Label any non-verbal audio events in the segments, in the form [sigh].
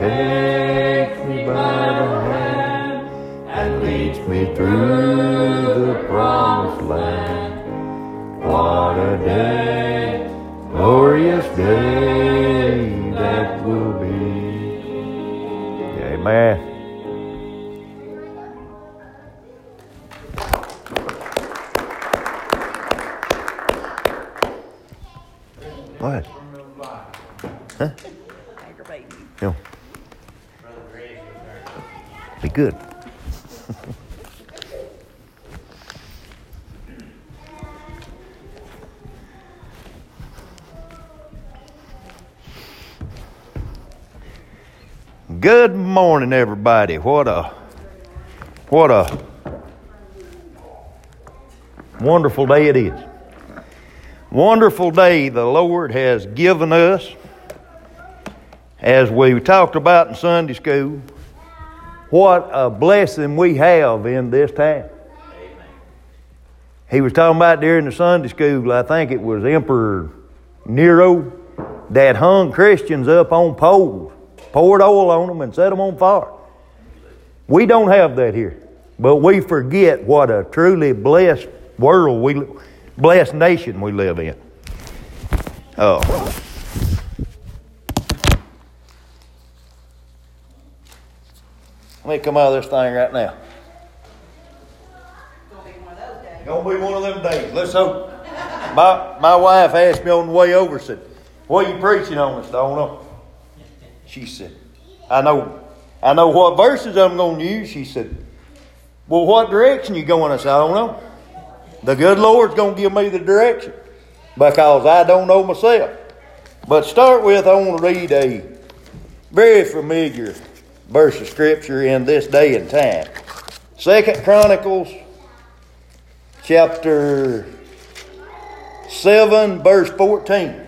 takes me by the hand and leads me through everybody. What a what a wonderful day it is. Wonderful day the Lord has given us as we talked about in Sunday school, what a blessing we have in this time. He was talking about during the Sunday school, I think it was Emperor Nero that hung Christians up on poles, poured oil on them, and set them on fire. We don't have that here, but we forget what a truly blessed world we, blessed nation we live in. Oh. Let me come out of this thing right now. Gonna be one of them days. Let's hope. My my wife asked me on the way over, said, What are you preaching on? I said. She said, I know I know what verses I'm gonna use. She said, Well, what direction you going? I said, I don't know. The good Lord's gonna give me the direction. Because I don't know myself. But start with I want to read a very familiar verse of scripture in this day and time. Second Chronicles chapter 7 verse 14.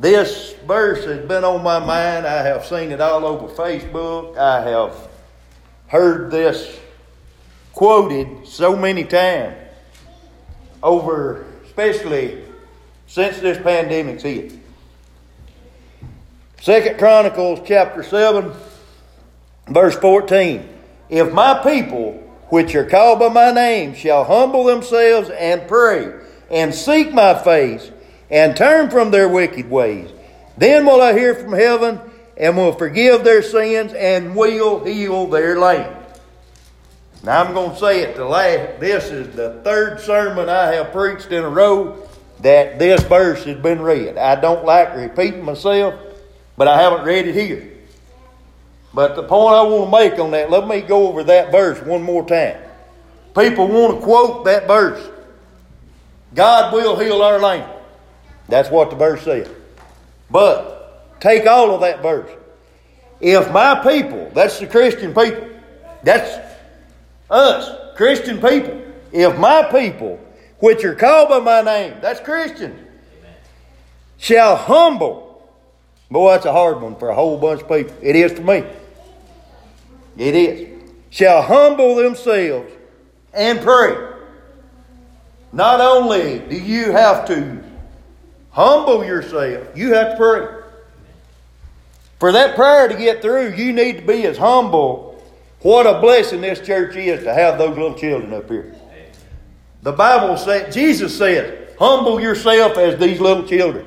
This verse has been on my mind. I have seen it all over Facebook. I have heard this quoted so many times over, especially since this pandemic's hit. Second Chronicles chapter 7, verse 14. If my people, which are called by my name, shall humble themselves and pray, and seek my face, and turn from their wicked ways, then will I hear from heaven, and will forgive their sins, and will heal their land. Now I'm going to say it the last. This is the third sermon I have preached in a row that this verse has been read. I don't like repeating myself but I haven't read it here. But the point I want to make on that, let me go over that verse one more time. People want to quote that verse. God will heal our land. That's what the verse says. But take all of that verse. If my people, that's the Christian people, that's us, Christian people. If my people, which are called by my name, that's Christians, shall humble Boy, that's a hard one for a whole bunch of people. It is for me. It is. Shall humble themselves and pray. Not only do you have to humble yourself, you have to pray. For that prayer to get through, you need to be as humble. What a blessing this church is to have those little children up here. The Bible said, Jesus said, humble yourself as these little children.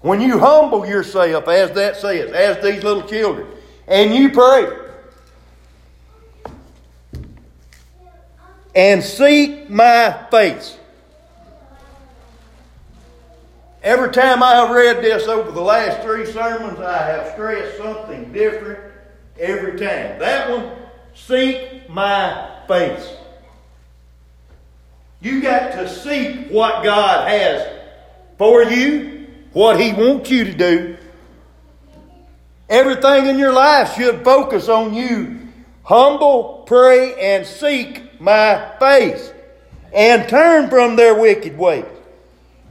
When you humble yourself, as that says, as these little children, and you pray, and seek my face. Every time I have read this over the last three sermons, I have stressed something different every time. That one, seek my face. You got to seek what God has for you what He wants you to do. Everything in your life should focus on you. Humble, pray, and seek my face, and turn from their wicked ways.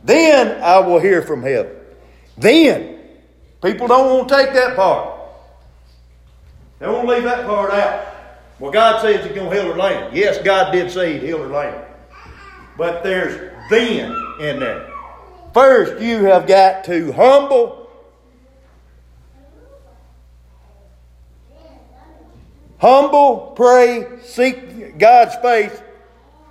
Then I will hear from heaven. Then, People don't want to take that part. They won't leave that part out. Well, God says He's going to heal her land. Yes, God did say He'd heal her land. But there's then in there. First, you have got to humble. Humble, pray, seek God's face,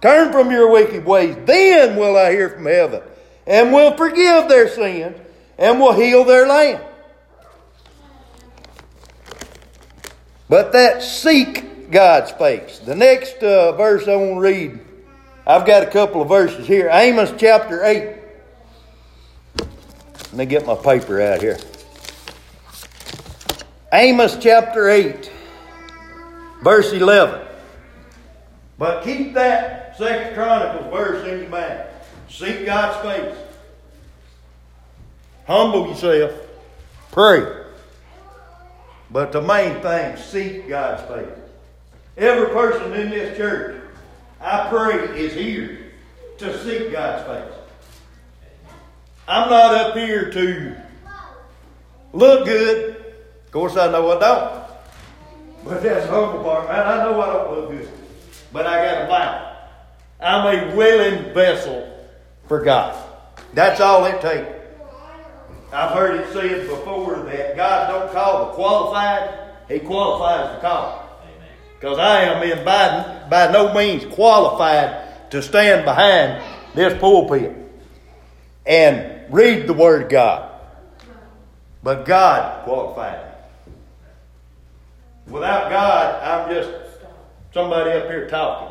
turn from your wicked ways. Then will I hear from heaven and will forgive their sins and will heal their land. But that seek God's face. The next uh, verse I want to read, I've got a couple of verses here. Amos chapter 8. Let me get my paper out here. Amos chapter 8, verse 11. But keep that Second Chronicles verse in your mind. Seek God's face. Humble yourself. Pray. But the main thing, seek God's face. Every person in this church, I pray, is here to seek God's face. I'm not up here to look good. Of course, I know I don't. But that's the humble part. And I know I don't look good. But I got a mouth. I'm a willing vessel for God. That's all it takes. I've heard it said before that God don't call the qualified, He qualifies the call. Because I am in by, by no means qualified to stand behind this pulpit and read the Word of God. But God qualified me. Without God, I'm just somebody up here talking.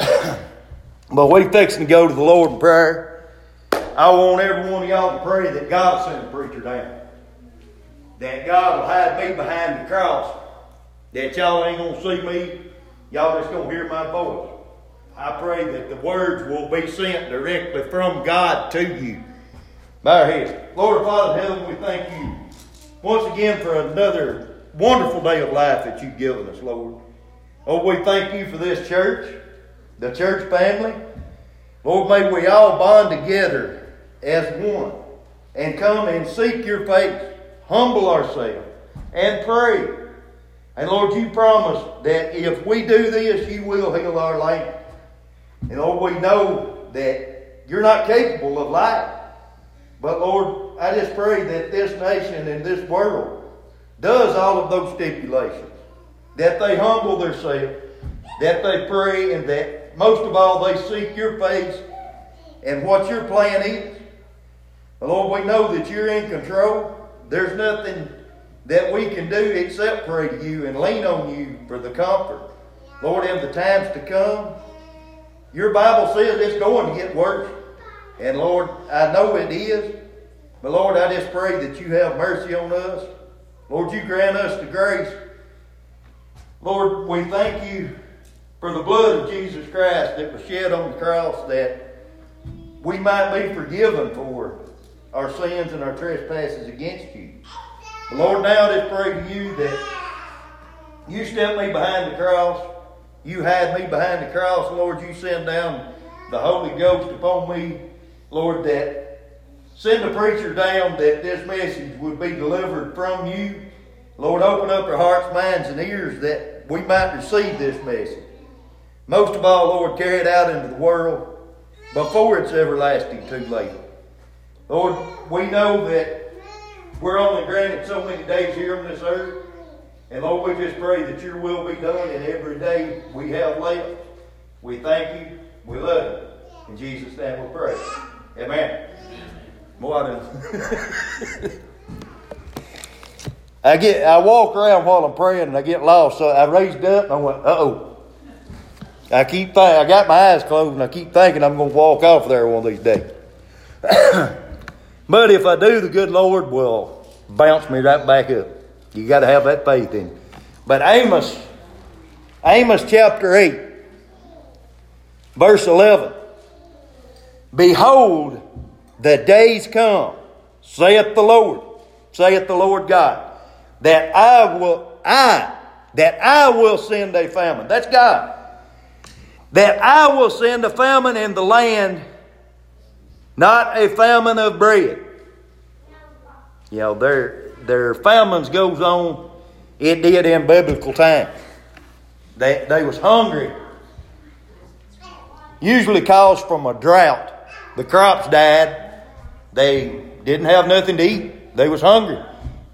[coughs] but we fixing to go to the Lord in prayer. I want every one of y'all to pray that God will send a preacher down. That God will hide me behind the cross. That y'all ain't to see me. Y'all just to hear my voice. I pray that the words will be sent directly from God to you. Bow our heads. Lord, Father in heaven, we thank you once again for another wonderful day of life that you've given us, Lord. Oh, we thank you for this church, the church family. Lord, may we all bond together as one and come and seek your face, humble ourselves, and pray. And Lord, you promise that if we do this, you will heal our land. And Lord, we know that you're not capable of lying. But Lord, I just pray that this nation and this world does all of those stipulations. That they humble themselves, that they pray, and that most of all they seek your face and what your plan is. Lord, we know that you're in control. There's nothing that we can do except pray to you and lean on you for the comfort. Lord, in the times to come, your Bible says it's going to get worse. And Lord, I know it is. But Lord, I just pray that you have mercy on us. Lord, you grant us the grace. Lord, we thank you for the blood of Jesus Christ that was shed on the cross that we might be forgiven for our sins and our trespasses against you. Lord, now I just pray to you that you step me behind the cross. You hide me behind the cross. Lord, you send down the Holy Ghost upon me. Lord, that send the preacher down that this message would be delivered from you. Lord, open up our hearts, minds, and ears that we might receive this message. Most of all, Lord, carry it out into the world before it's everlasting too late. Lord, we know that we're only granted so many days here on this earth. And Lord, we just pray that your will be done in every day we have left. We thank you. We love you. In Jesus' name we pray. Amen. More [laughs] I get I walk around while I'm praying and I get lost. So I raised up and I went, uh oh. I keep I got my eyes closed and I keep thinking I'm going to walk off there one of these days. But if I do, the good Lord will bounce me right back up. You got to have that faith in. But Amos, Amos chapter 8, verse 11. Behold, the days come, saith the Lord, saith the Lord God, that I will, I, that I will send a famine. That's God. That I will send a famine in the land not a famine of bread. You know, their their famines goes on. It did in biblical times. They they was hungry. Usually caused from a drought. The crops died. They didn't have nothing to eat. They was hungry.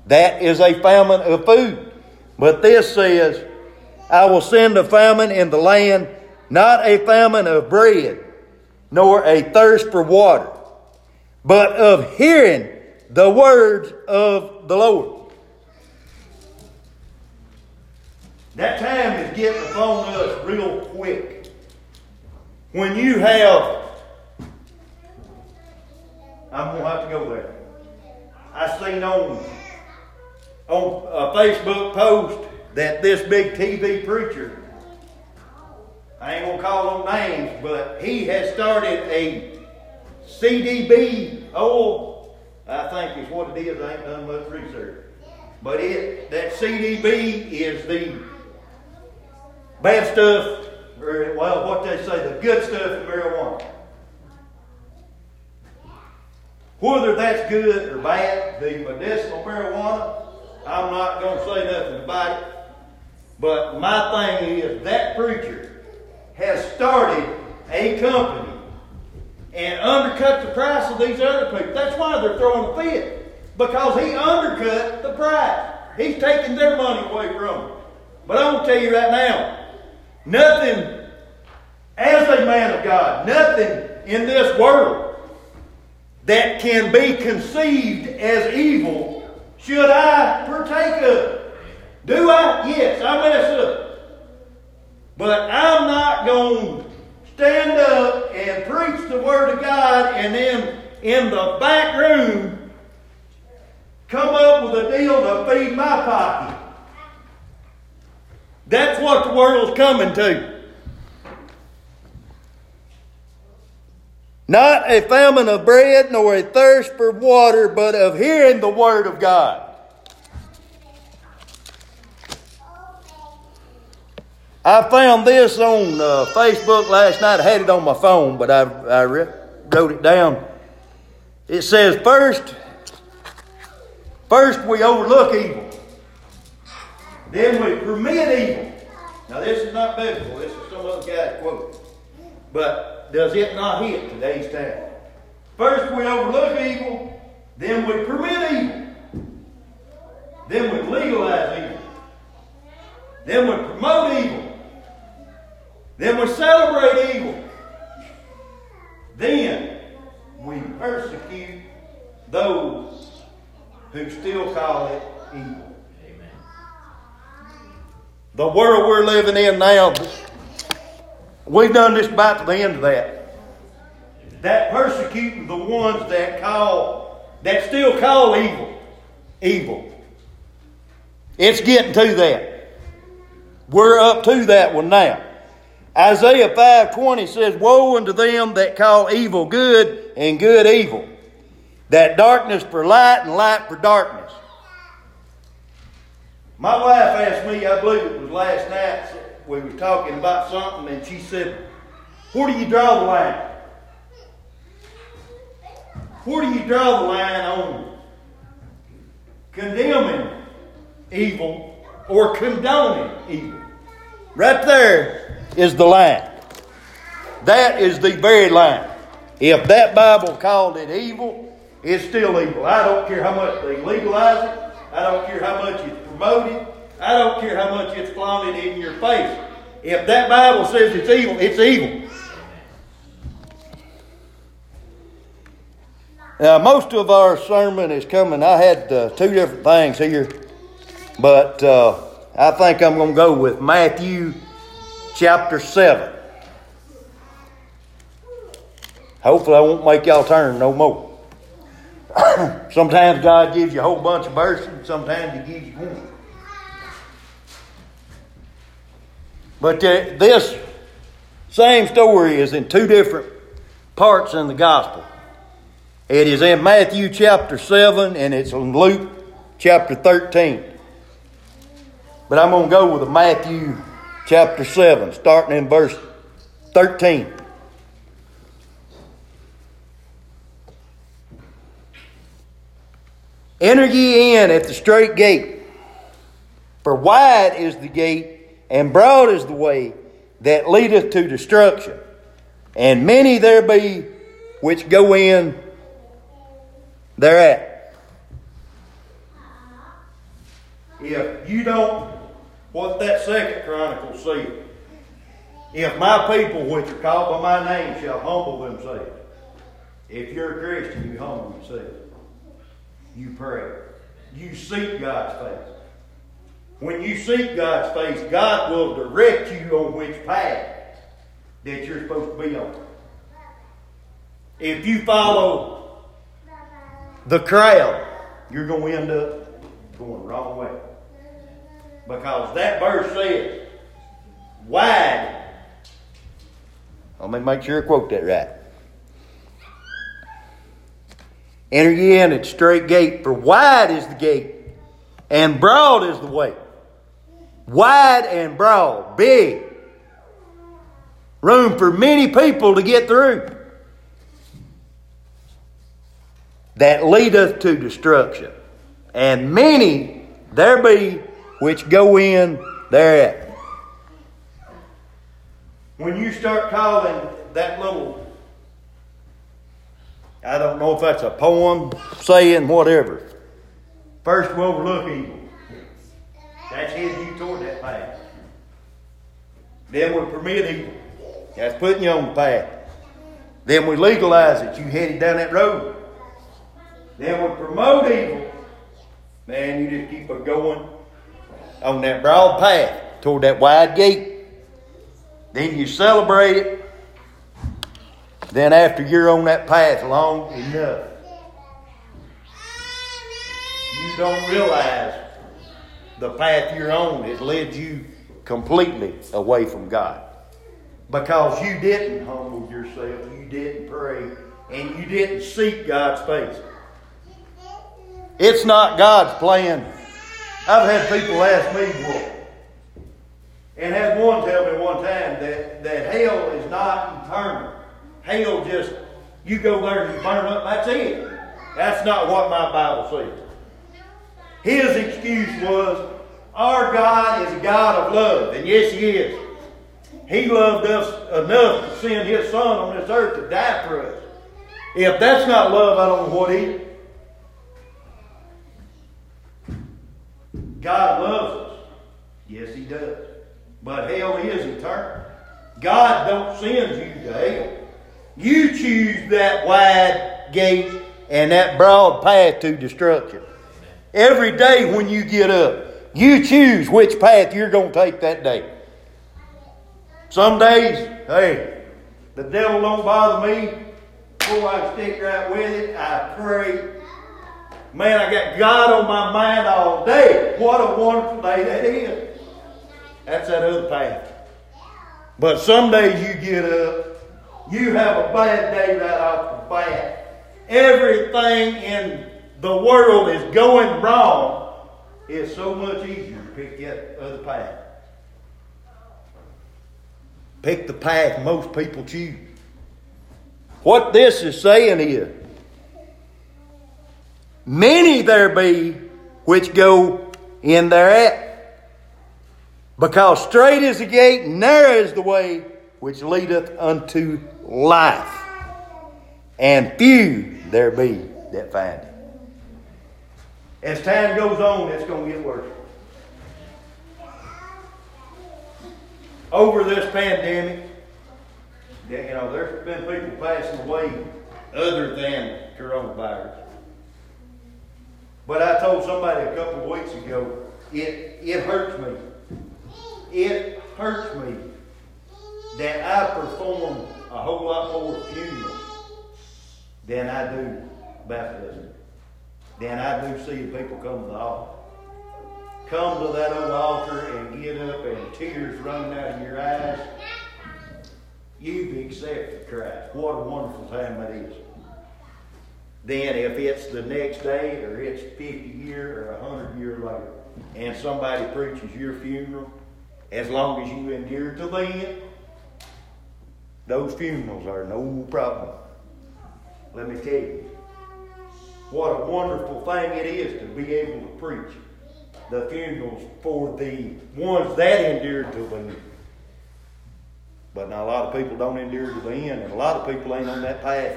That is a famine of food. But this says, I will send a famine in the land, not a famine of bread, nor a thirst for water, but of hearing the words of the Lord. That time is getting upon us real quick. When you have, I'm going to have to go there. I seen on, on a Facebook post that this big TV preacher, I ain't to call them names, but he has started a CDB, oh, I think is what it is. I ain't done much research. But it that CDB is the bad stuff, or well, what they say, the good stuff in marijuana. Whether that's good or bad, the medicinal marijuana, I'm not to say nothing about it. But my thing is that preacher has started a company and undercut the price of these other people. That's why they're throwing a fit. Because he undercut the price. He's taking their money away from them. But I'm going to tell you right now, nothing, as a man of God, nothing in this world that can be conceived as evil should I partake of. Do I? Yes, I mess up. But I'm not going to stand up and preach the Word of God and then in the back room come up with a deal to feed my pocket. That's what the world's coming to. Not a famine of bread nor a thirst for water, but of hearing the Word of God. I found this on uh, Facebook last night. I had it on my phone, but I, I re- wrote it down. It says, first, first we overlook evil. Then we permit evil. Now this is not biblical. This is some other guy's quote. But does it not hit today's time? First we overlook evil. Then we permit evil. Then we legalize evil. Then we promote evil. Then we celebrate evil. Then we persecute those who still call it evil. Amen. The world we're living in now, we've done this about to the end of that. That persecuting the ones that call, that still call evil, evil. It's getting to that. We're up to that one now. Isaiah 5:20 says, "Woe unto them that call evil good and good evil, that darkness for light and light for darkness." My wife asked me, I believe it was last night, we were talking about something, and she said, "Where do you draw the line? Where do you draw the line on condemning evil or condoning evil?" Right there is the line. That is the very line. If that Bible called it evil, it's still evil. I don't care how much they legalize it. I don't care how much it's promoted. I don't care how much it's flaunted in your face. If that Bible says it's evil, it's evil. Now, most of our sermon is coming. I had uh, two different things here, but uh, I think I'm going to go with Matthew chapter 7. Hopefully, I won't make y'all turn no more. [coughs] sometimes God gives you a whole bunch of verses, sometimes He gives you one. But uh, this same story is in two different parts in the gospel. It is in Matthew chapter 7 and it's in Luke chapter 13. But I'm going to go with Matthew chapter 7, starting in verse 13. Enter ye in at the straight gate, for wide is the gate, and broad is the way that leadeth to destruction, and many there be which go in thereat. If you don't, what that second chronicle said, if my people which are called by my name shall humble themselves, if you're a Christian, you humble yourself. You pray. You seek God's face. When you seek God's face, God will direct you on which path that you're supposed to be on. If you follow the crowd, you're going to end up going the wrong way. Because that verse says, wide. Let me make sure I quote that right. Enter ye in at straight gate, for wide is the gate, and broad is the way. Wide and broad, big. Room for many people to get through. That leadeth to destruction. And many there be which go in thereat. When you start calling that little I don't know if that's a poem, saying, whatever. First, we overlook evil. That's heading you toward that path. Then we permit evil. That's putting you on the path. Then we legalize it. You headed down that road. Then we promote evil. Man, you just keep it going on that broad path toward that wide gate. Then you celebrate it. Then, after you're on that path long enough, you don't realize the path you're on has led you completely away from God. Because you didn't humble yourself, you didn't pray, and you didn't seek God's face. It's not God's plan. I've had people ask me, well, and had one tell me one time that, that hell is not eternal. Hell just, you go there and you burn up, that's it. That's not what my Bible says. His excuse was, our God is a God of love. And yes, He is. He loved us enough to send His Son on this earth to die for us. If that's not love, I don't know what is. God loves us. Yes, He does. But hell is eternal. God don't send you to hell. You choose that wide gate and that broad path to destruction. Every day when you get up, you choose which path you're going to take that day. Some days, hey, the devil don't bother me. Oh, I stick right with it. I pray. Man, I got God on my mind all day. What a wonderful day that is. That's that other path. But some days you get up you have a bad day right off the bat. Everything in the world is going wrong. It's so much easier to pick that other path. Pick the path most people choose. What this is saying is, many there be which go in thereat. Because straight is the gate, and narrow is the way which leadeth unto life. And few there be that find it. As time goes on, it's going to get worse. Over this pandemic, you know, there's been people passing away other than coronavirus. But I told somebody a couple of weeks ago, it, it hurts me. It hurts me that I perform a whole lot more funerals than I do baptism. Than I do seeing people come to the altar. Come to that old altar and get up and tears running out of your eyes. You've accepted Christ. What a wonderful time that is. Then if it's the next day or it's 50 year or 100 year later and somebody preaches your funeral, as long as you endure to the end, those funerals are no problem. Let me tell you. what a wonderful thing it is to be able to preach the funerals for the ones that endured to the end. But now a lot of people don't endure to the end, and a lot of people ain't on that path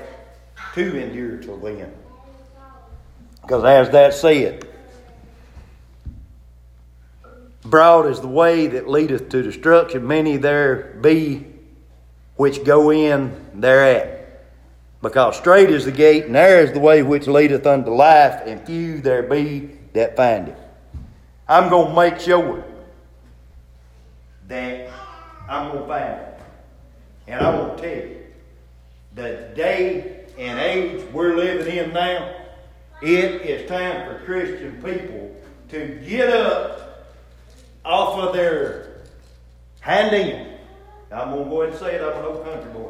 to endure till then. Because as that said, broad is the way that leadeth to destruction, many there be which go in thereat. Because straight is the gate, and narrow is the way which leadeth unto life, and few there be that find it. I'm going to make sure that I'm going to find it. And I want to tell you, the day and age we're living in now, it is time for Christian people to get up off of their hand in. I'm going to go ahead and say it, I'm an old country boy.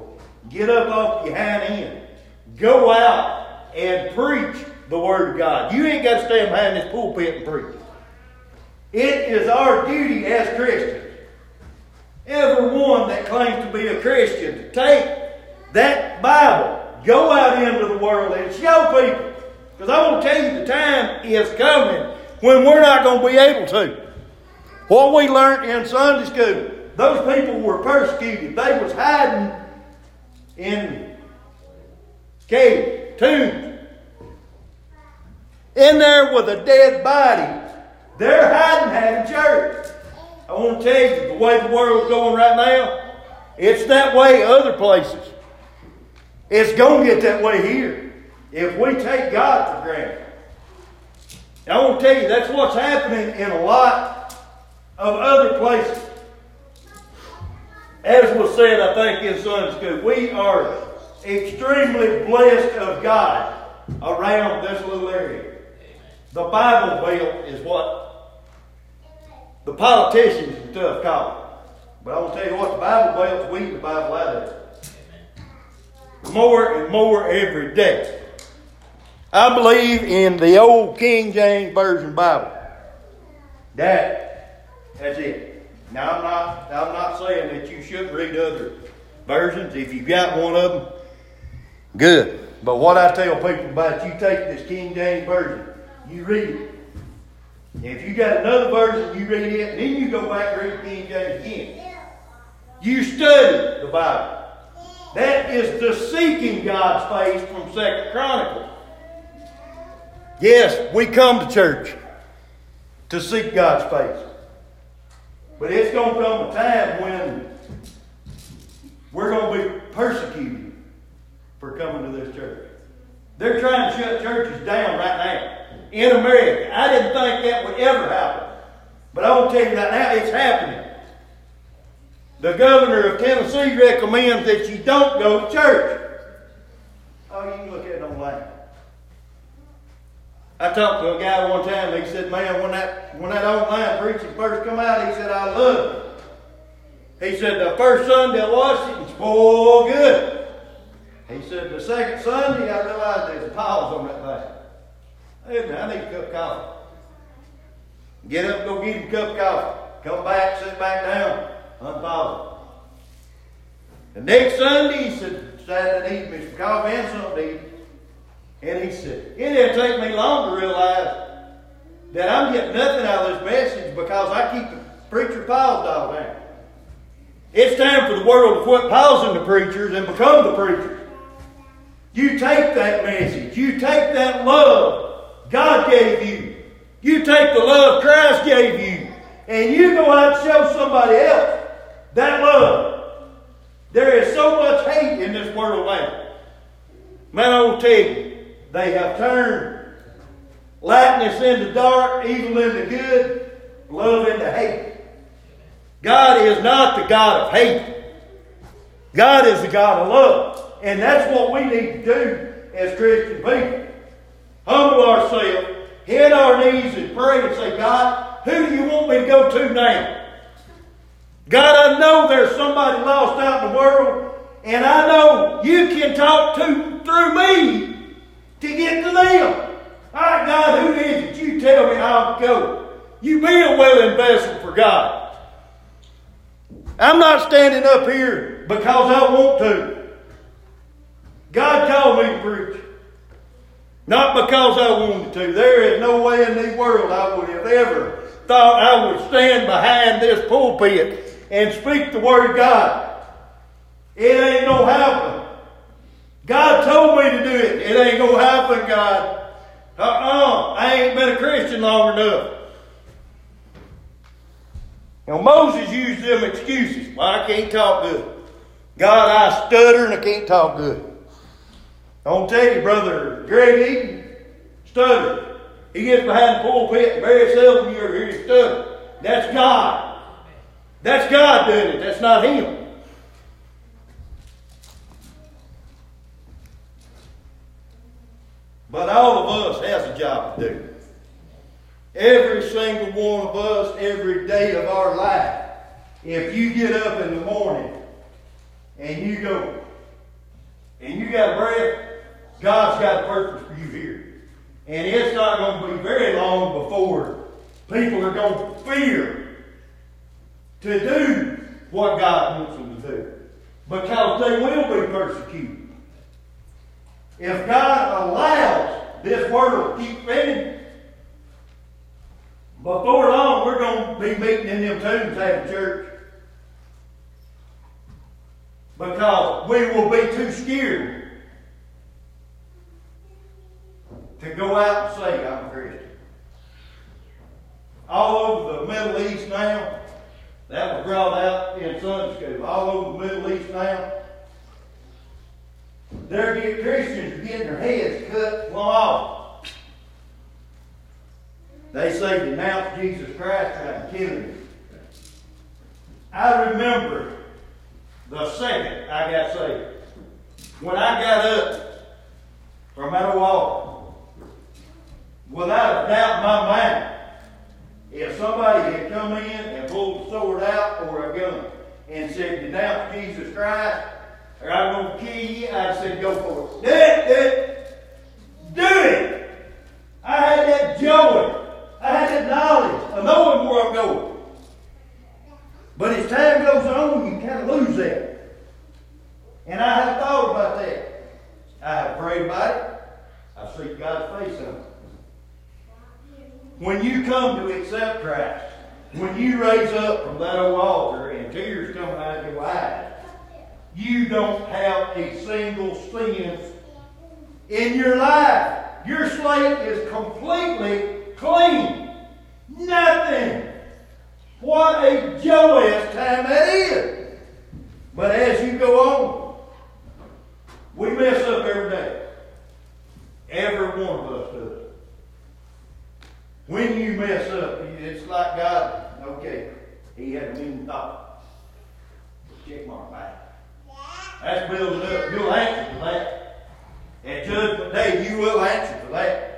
Get up off your hind end. Go out and preach the Word of God. You ain't got to stand behind this pulpit and preach. It is our duty as Christians, everyone that claims to be a Christian, to take that Bible, go out into the world and show people. Because I want to tell you, the time is coming when we're not going to be able to. What we learned in Sunday school, those people were persecuted. They was hiding in caves, tombs. In there with a dead body. They're hiding having church. I want to tell you, the way the world's going right now, it's that way other places. It's going to get that way here if we take God for granted. I want to tell you, that's what's happening in a lot of other places. As was said, I think, in Sunday school, we are extremely blessed of God around this little area. The Bible Belt is what the politicians and stuff call it. But I will tell you what, the Bible Belt's weeding the Bible out of it. More and more every day. I believe in the old King James Version Bible. That, that's it. Now I'm not I'm not saying that you shouldn't read other versions. If you've got one of them, good. But what I tell people about you take this King James Version, you read it. If you got another version, you read it, and then you go back and read King James again. You study the Bible. That is the seeking God's face from Second Chronicles. Yes, we come to church to seek God's face. But it's going to come a time when we're going to be persecuted for coming to this church. They're trying to shut churches down right now in America. I didn't think that would ever happen. But I to tell you right now, it's happening. The governor of Tennessee recommends that you don't go to church. Oh, you can look at it online. I talked to a guy one time. He said, "Man, when that when that online preaching first come out, he said I loved it." He said the first Sunday I watched it, it's oh good. He said the second Sunday I realized there's a pause on that thing. Hey, I need a cup of coffee. Get up, go get him a cup of coffee. Come back, sit back down, unbothered. The next Sunday, he said, Saturday evening, some coffee and something to eat. And he said, It didn't take me long to realize that I'm getting nothing out of this message because I keep the preacher piles dialed down. It's time for the world to quit pausing the preachers and become the preachers. You take that message, you take that love God gave you, you take the love Christ gave you, and you go out and show somebody else that love. There is so much hate in this world now. Man, I will tell you, they have turned lightness into dark, evil into good, love into hate. God is not the God of hate. God is the God of love. And that's what we need to do as Christian people. Humble ourselves, hit our knees and pray and say, God, who do you want me to go to now? God, I know there's somebody lost out in the world, and I know you can talk to through me to get to them. All right, God, who is it? You tell me how to go. You be a willing vessel for God. I'm not standing up here because I want to. God called me to preach. Not because I wanted to. There is no way in the world I would have ever thought I would stand behind this pulpit and speak the Word of God. It ain't gonna happen. God told me to do it. It ain't gonna happen, God. Uh-uh. I ain't been a Christian long enough. Know, Moses used them excuses. Well, I can't talk good. God, I stutter and I can't talk good. I'll tell you, brother Greg Eaton, stutter. He gets behind the pulpit, and very seldom you ever hear him stutter. That's God. That's God doing it. That's not him. But all of us has a job to do. Every single one of us, every day of our life. If you get up in the morning and you go, and you got breath, God's got a purpose for you here. And it's not going to be very long before people are going to fear to do what God wants them to do. Because they will be persecuted. If God allows this world to keep spinning, before long we're going to be meeting in them tombs having church. Because we will be too scared to go out and say, I'm a Christian. All over the Middle East now, that was brought out in Sunday school. All over the Middle East now, they're getting Christians getting their heads cut off. They say denounce Jesus Christ, to kill him. I remember the second I got saved. When I got up from out that wall, without a doubt in my mind, if somebody had come in and pulled a sword out or a gun and said, denounce Jesus Christ, or I'm going to kill you, I said, go for it. Do it, do it. Do it. I had that joy. I had that knowledge of knowing where I'm going. But as time goes on, you kind of lose that. And I have thought about that. I have prayed about it. I seek God's face on it. When you come to accept Christ, when you raise up from that old altar and tears come out of your eyes, you don't have a single sin in your life. Your slate is completely clean. Nothing. What a joyous time that is. But as you go on, we mess up every day. Every one of us does. When you mess up, it's like God, okay, he had a mean thought. Check mark back. That's building up. You'll answer for that. At judgment day, you will answer for that.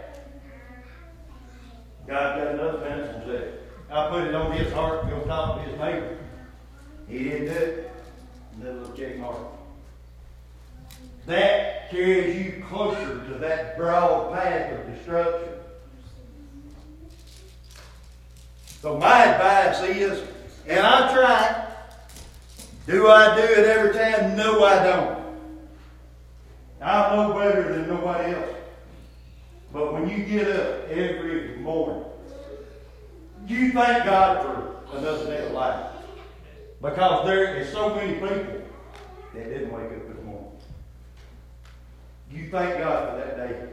God got another message there. I put it on his heart to go talk to his neighbor. He didn't do it. Another little check mark. That carries you closer to that broad path of destruction. So my advice is, and I try, do I do it every time? No, I don't. I know better than nobody else. But when you get up every morning, you thank God for another day of life. Because there is so many people that didn't wake up this morning. You thank God for that day.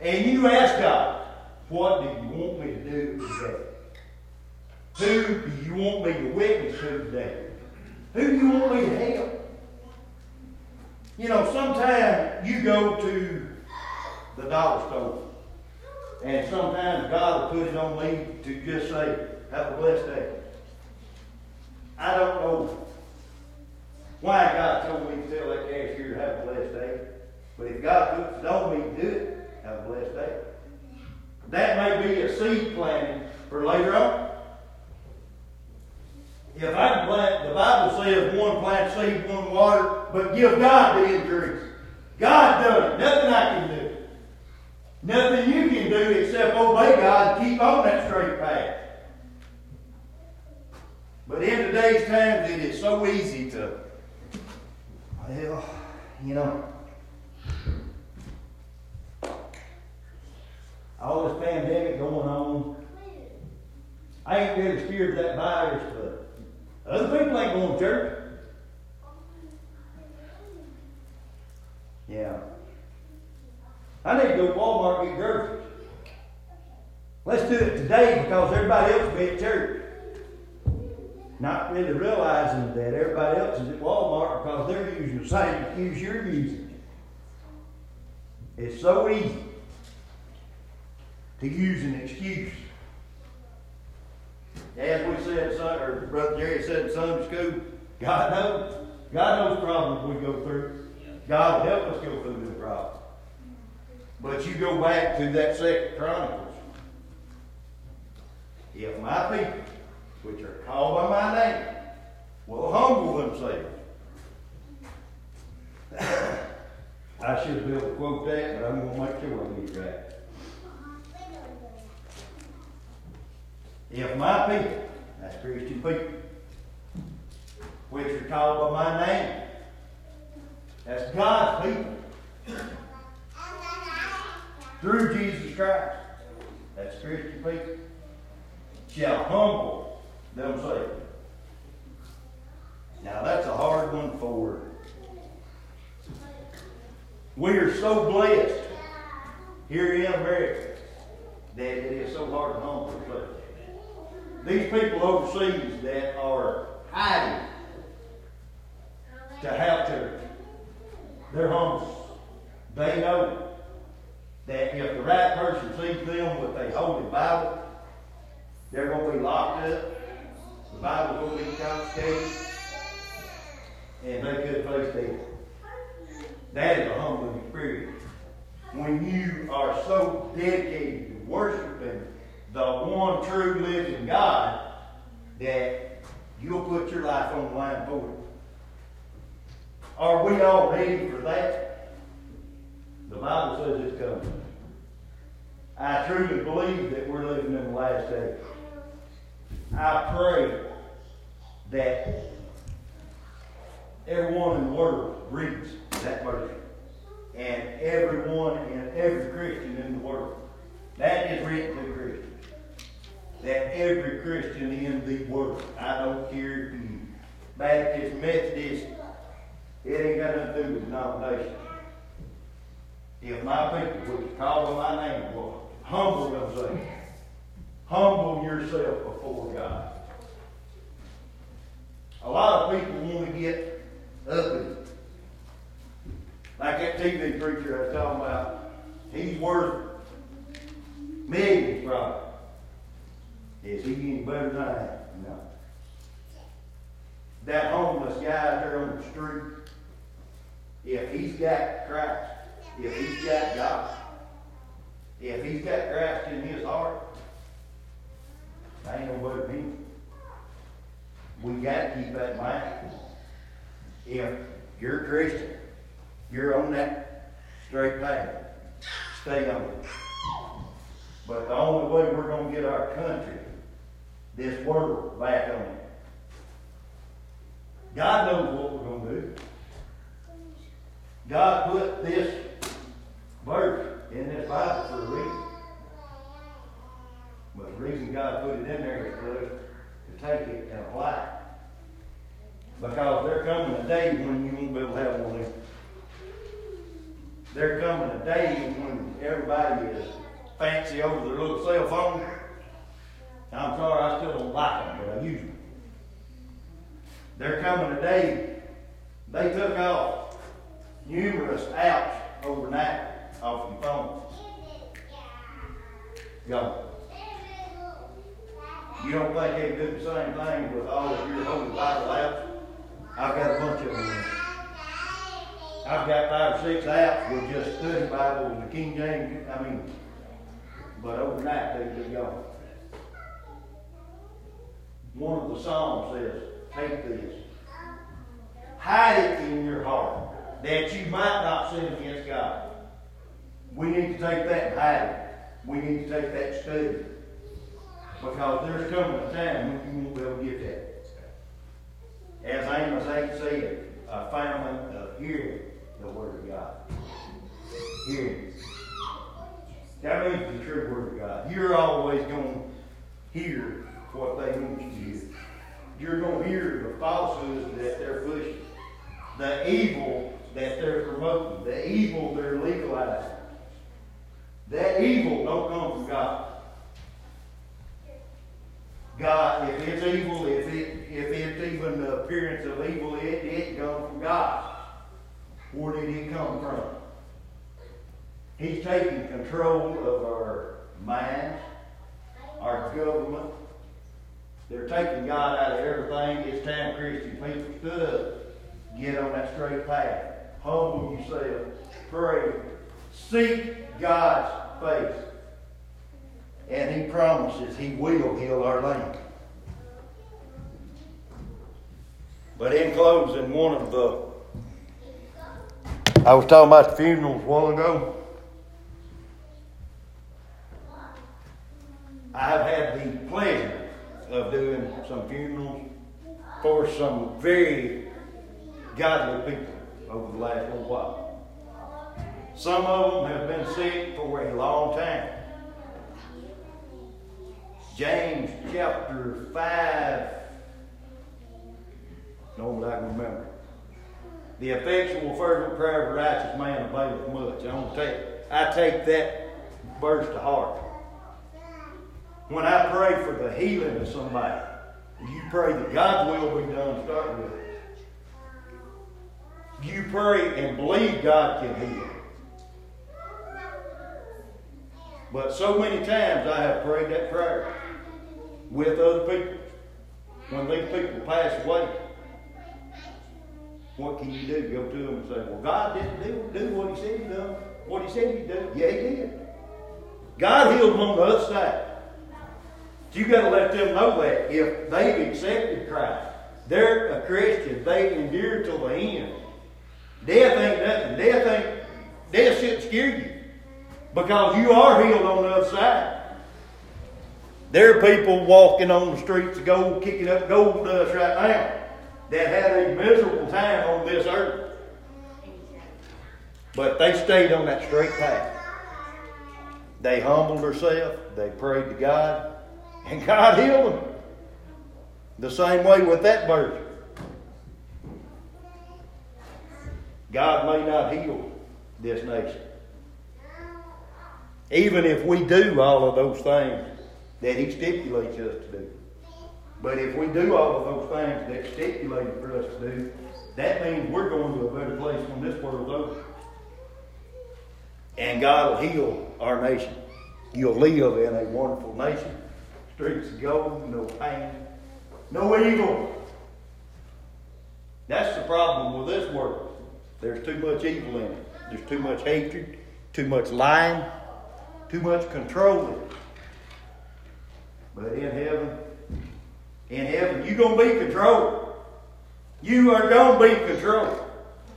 And you ask God, what do you want me to do today? Who do you want me to witness to today? Who do you want me to help? You know, sometimes you go to the dollar store, and sometimes God will put it on me to just say, have a blessed day. I don't know why God told me to tell that cashier have a blessed day, but if God puts it on me to do it, have a blessed day. That may be a seed planting for later on. If I plant, the Bible says one plant seed, one water, but give God the increase. God does it. Nothing I can do. Nothing you can do except obey God and keep on that straight path. But in today's times, it is so easy to, well, you know, all this pandemic going on. I ain't really scared of that virus, but other people ain't going to church. Yeah. I need to go to Walmart and get groceries. Let's do it today because everybody else will be at church. Not really realizing that everybody else is at Walmart because they're using the same excuse you're using. It's so easy to use an excuse. As we said, son, or Brother Jerry said in Sunday school, God knows. God knows problems we go through. God will help us go through the problems. But you go back to that second Chronicles. If my people, which are called by my name, will humble themselves. [coughs] I should been able to quote that, but I'm going to make sure I get it right. If my people, that's Christian people, which are called by my name, that's God's people, through Jesus Christ, that's Christian people, shall humble themselves. Now that's a hard one for. We are so blessed here in America that it is so hard to humble ourselves. These people overseas that are hiding to have to, their homes, they know that if the right person sees them with a holy Bible, they're going to be locked up. The Bible's going to be confiscated. And they could face death. That is a humbling experience. When you are so dedicated to worshiping the one true living God that you'll put your life on the line for it. Are we all ready for that? The Bible says it's coming. I truly believe that we're living in the last days. I pray that everyone in the world reads that verse. And everyone and every Christian in the world. That is written to Christians. That every Christian in the world, I don't care if you Baptist, Methodist, it ain't got nothing to do with denomination. If my people, would call on my name, will humble themselves, humble yourself before God. A lot of people want to get uppity. Like that TV preacher I was talking about, he's worth millions probably. Is he any better than I am? No. That homeless guy out there on the street, if he's got Christ, if he's got God, if he's got Christ in his heart, I ain't no better than him. We got to keep that in mind. If you're a Christian, you're on that straight path. Stay on it. But the only way we're going to get our country, this world, back on it, God knows what we're going to do. God put this verse in this Bible for a reason. But the reason God put it in there is for us to take it and apply it. Because there coming a day when you won't be able to have one of them. There coming a day when everybody is fancy over their little cell phone. I'm sorry, I still don't like them, but I use them. They're coming today. they took off numerous apps overnight off your phone. Go. You don't think they do the same thing with all of your Holy Bible apps? I've got a bunch of them. I've got five or six apps with just study Bible and the King James, I mean, but overnight they just gone. One of the Psalms says, take this. Hide it in your heart that you might not sin against God. We need to take that and hide it. We need to take that study. Because there's coming a time when you won't be able to get that. As Amos 8 said, a family of hearing the Word of God. Hearing. That means the true Word of God. You're always going to hear what they want you to hear. You're going to hear the falsehoods that they're pushing, the evil that they're promoting, the evil they're legalizing. That evil don't come from God. God, if it's evil, if it if it's even the appearance of evil, it it come from God. Where did it come from? He's taking control of our minds, our government. They're taking God out of everything. It's time Christian people stood up. Get on that straight path. Humble yourself. Pray. Seek God's face. And He promises He will heal our land. But in closing, one of the I was talking about funerals a while ago. I've had the pleasure of doing some funerals for some very godly people over the last little while. Some of them have been sick for a long time. James chapter 5. No, I can remember. The effectual fervent prayer of a righteous man availeth much. I take I take that verse to heart. When I pray for the healing of somebody, you pray that God's will be done start with. You pray and believe God can heal. But so many times I have prayed that prayer with other people. When these people pass away, what can you do? Go to them and say, Well, God didn't do, do what He said He done. What He said He'd do. Yeah, He did. God healed them on the other side. You got to let them know that if they've accepted Christ, they're a Christian, they endure till the end. Death ain't nothing. Death ain't death shouldn't scare you. Because you are healed on the other side. There are people walking on the streets of gold, kicking up gold dust right now that had a miserable time on this earth. But they stayed on that straight path. They humbled themselves, they prayed to God, and God healed them. The same way with that virgin. God may not heal this nation. Even if we do all of those things that He stipulates us to do. But if we do all of those things that stipulated for us to do, that means we're going to a better place when this world's over. And God will heal our nation. You'll live in a wonderful nation. Streets of gold, no pain, no evil. That's the problem with this world. There's too much evil in it. There's too much hatred, too much lying, too much controlling. But in heaven, in heaven, you're going to be controlled. You are going to be controlled.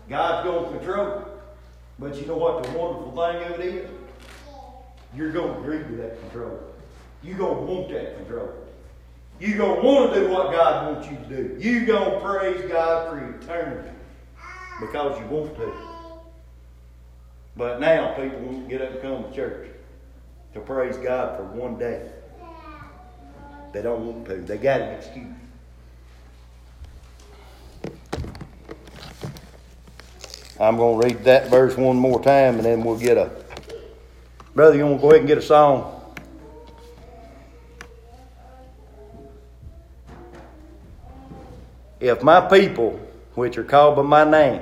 God's going to control you. But you know what the wonderful thing of it is? You're going to agree to that control. You're going to want that control. You're going to want to do what God wants you to do. You're going to praise God for eternity because you want to. But now people won't get up and come to church to praise God for one day. They don't want to. They got an excuse. I'm going to read that verse one more time and then we'll get a. Brother, you want to go ahead and get a song? If my people, which are called by my name,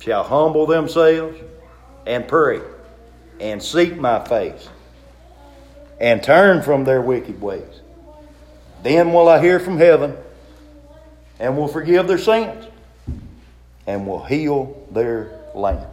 shall humble themselves and pray and seek my face and turn from their wicked ways, then will I hear from heaven and will forgive their sins and will heal their land.